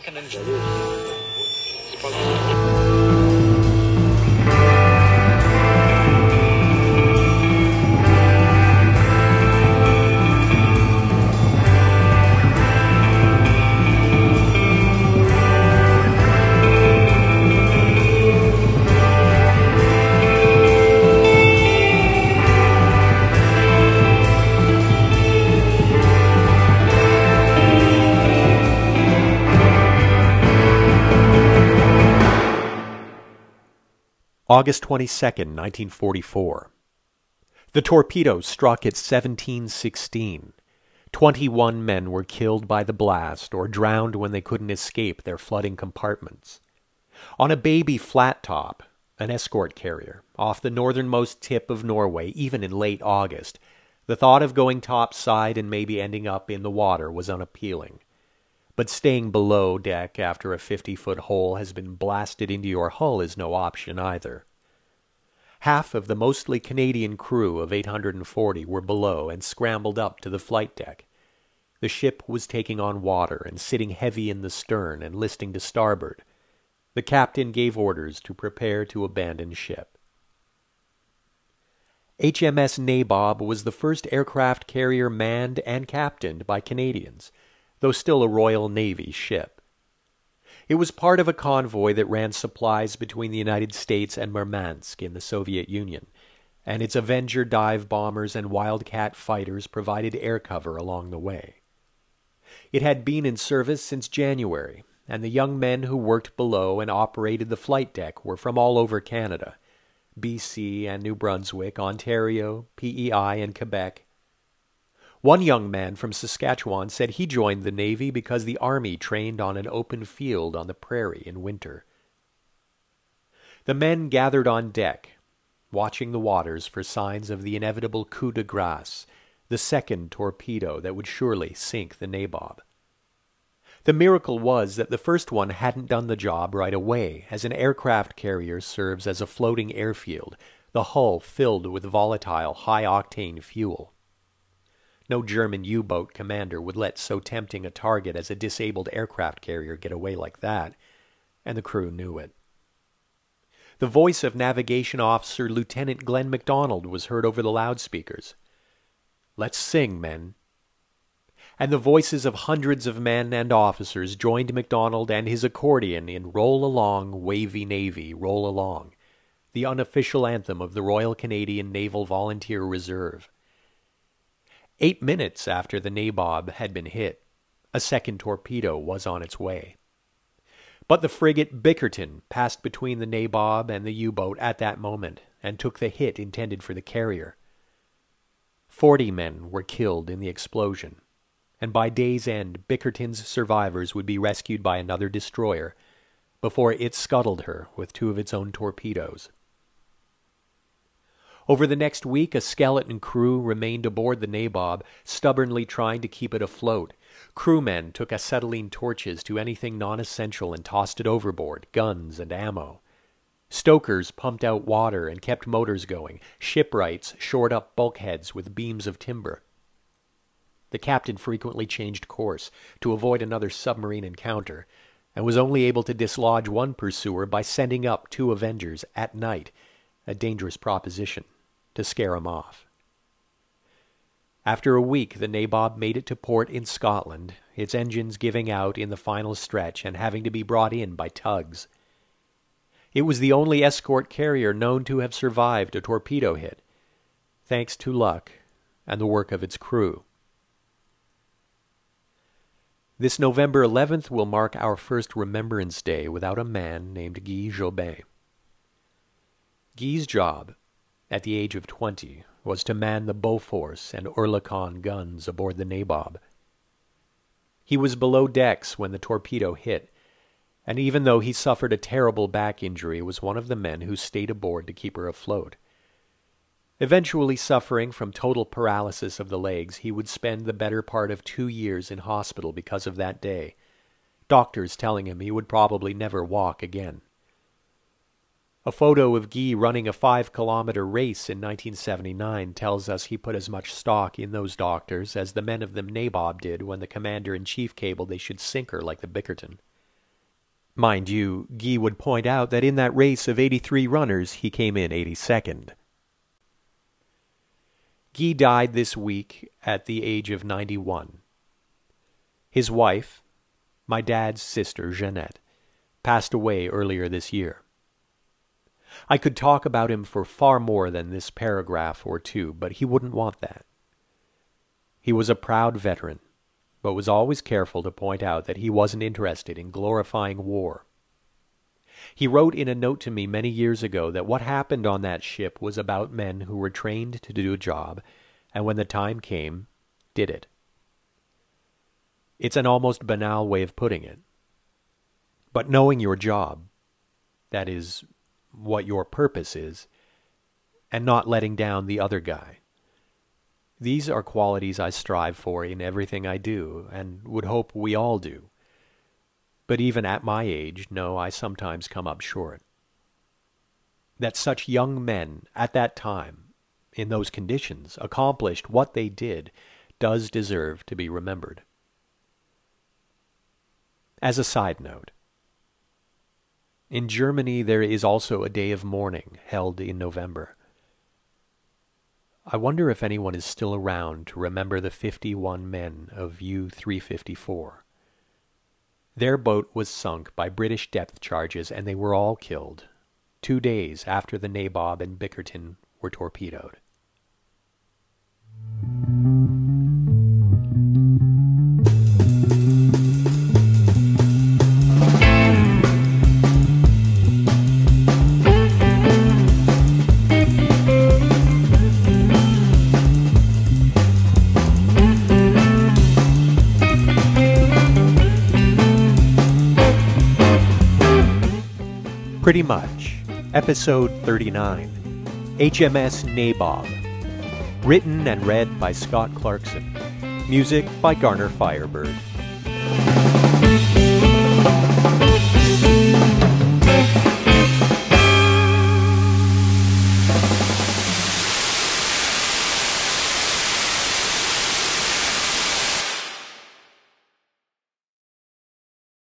I August 22nd, 1944. The torpedo struck at 1716. Twenty-one men were killed by the blast or drowned when they couldn't escape their flooding compartments. On a baby flat top, an escort carrier, off the northernmost tip of Norway, even in late August, the thought of going topside and maybe ending up in the water was unappealing. But staying below deck after a 50 foot hole has been blasted into your hull is no option either. Half of the mostly Canadian crew of 840 were below and scrambled up to the flight deck. The ship was taking on water and sitting heavy in the stern and listing to starboard. The captain gave orders to prepare to abandon ship. HMS Nabob was the first aircraft carrier manned and captained by Canadians though still a Royal Navy ship. It was part of a convoy that ran supplies between the United States and Murmansk in the Soviet Union, and its Avenger dive bombers and Wildcat fighters provided air cover along the way. It had been in service since January, and the young men who worked below and operated the flight deck were from all over Canada BC and New Brunswick, Ontario, PEI, and Quebec, one young man from Saskatchewan said he joined the Navy because the Army trained on an open field on the prairie in winter. The men gathered on deck, watching the waters for signs of the inevitable coup de grace, the second torpedo that would surely sink the Nabob. The miracle was that the first one hadn't done the job right away, as an aircraft carrier serves as a floating airfield, the hull filled with volatile, high octane fuel. No German U boat commander would let so tempting a target as a disabled aircraft carrier get away like that, and the crew knew it. The voice of Navigation Officer Lieutenant Glenn MacDonald was heard over the loudspeakers. Let's sing, men. And the voices of hundreds of men and officers joined MacDonald and his accordion in Roll Along, Wavy Navy, Roll Along, the unofficial anthem of the Royal Canadian Naval Volunteer Reserve. Eight minutes after the Nabob had been hit, a second torpedo was on its way. But the frigate Bickerton passed between the Nabob and the U boat at that moment and took the hit intended for the carrier. Forty men were killed in the explosion, and by day's end Bickerton's survivors would be rescued by another destroyer before it scuttled her with two of its own torpedoes. Over the next week a skeleton crew remained aboard the Nabob, stubbornly trying to keep it afloat. Crewmen took acetylene torches to anything non essential and tossed it overboard, guns and ammo. Stokers pumped out water and kept motors going. Shipwrights shored up bulkheads with beams of timber. The captain frequently changed course to avoid another submarine encounter, and was only able to dislodge one pursuer by sending up two Avengers at night, a dangerous proposition to scare him off. After a week, the Nabob made it to port in Scotland, its engines giving out in the final stretch and having to be brought in by tugs. It was the only escort carrier known to have survived a torpedo hit, thanks to luck and the work of its crew. This November 11th will mark our first Remembrance Day without a man named Guy Jobin. Guy's job at the age of twenty, was to man the Bofors and Oerlikon guns aboard the Nabob. He was below decks when the torpedo hit, and even though he suffered a terrible back injury, was one of the men who stayed aboard to keep her afloat. Eventually suffering from total paralysis of the legs, he would spend the better part of two years in hospital because of that day, doctors telling him he would probably never walk again. A photo of Guy running a five kilometer race in 1979 tells us he put as much stock in those doctors as the men of the Nabob did when the commander in chief cabled they should sink her like the Bickerton. Mind you, Guy would point out that in that race of 83 runners he came in 82nd. Guy died this week at the age of 91. His wife, my dad's sister Jeanette, passed away earlier this year. I could talk about him for far more than this paragraph or two, but he wouldn't want that. He was a proud veteran, but was always careful to point out that he wasn't interested in glorifying war. He wrote in a note to me many years ago that what happened on that ship was about men who were trained to do a job, and when the time came, did it. It's an almost banal way of putting it. But knowing your job, that is, what your purpose is, and not letting down the other guy. These are qualities I strive for in everything I do, and would hope we all do. But even at my age, no, I sometimes come up short. That such young men at that time, in those conditions, accomplished what they did, does deserve to be remembered. As a side note, in Germany there is also a day of mourning held in November. I wonder if anyone is still around to remember the 51 men of U 354. Their boat was sunk by British depth charges and they were all killed, two days after the Nabob and Bickerton were torpedoed. Pretty much. Episode 39 HMS Nabob. Written and read by Scott Clarkson. Music by Garner Firebird.